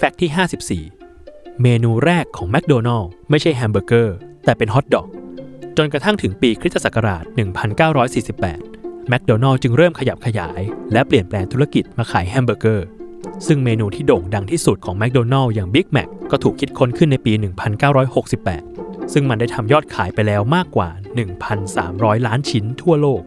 Fact ที่ 54 เมนูแรกของแมคโดนัลล์ไม่ใช่แฮมเบอร์เกอร์ แต่เป็นฮอตดอก จนกระทั่งถึงปีคริสตศักราช 1948 แมคโดนัลล์จึงเริ่มขยับขยาย และเปลี่ยนแปลงธุรกิจมาขายแฮมเบอร์เกอร์ ซึ่งเมนูที่โด่งดังที่สุดของแมคโดนัลล์อย่าง Big Mac ก็ถูกคิดค้นขึ้นในปี 1968 ซึ่งมันได้ทำยอดขายไปแล้วมากกว่า 1,300 ล้านชิ้นทั่วโลก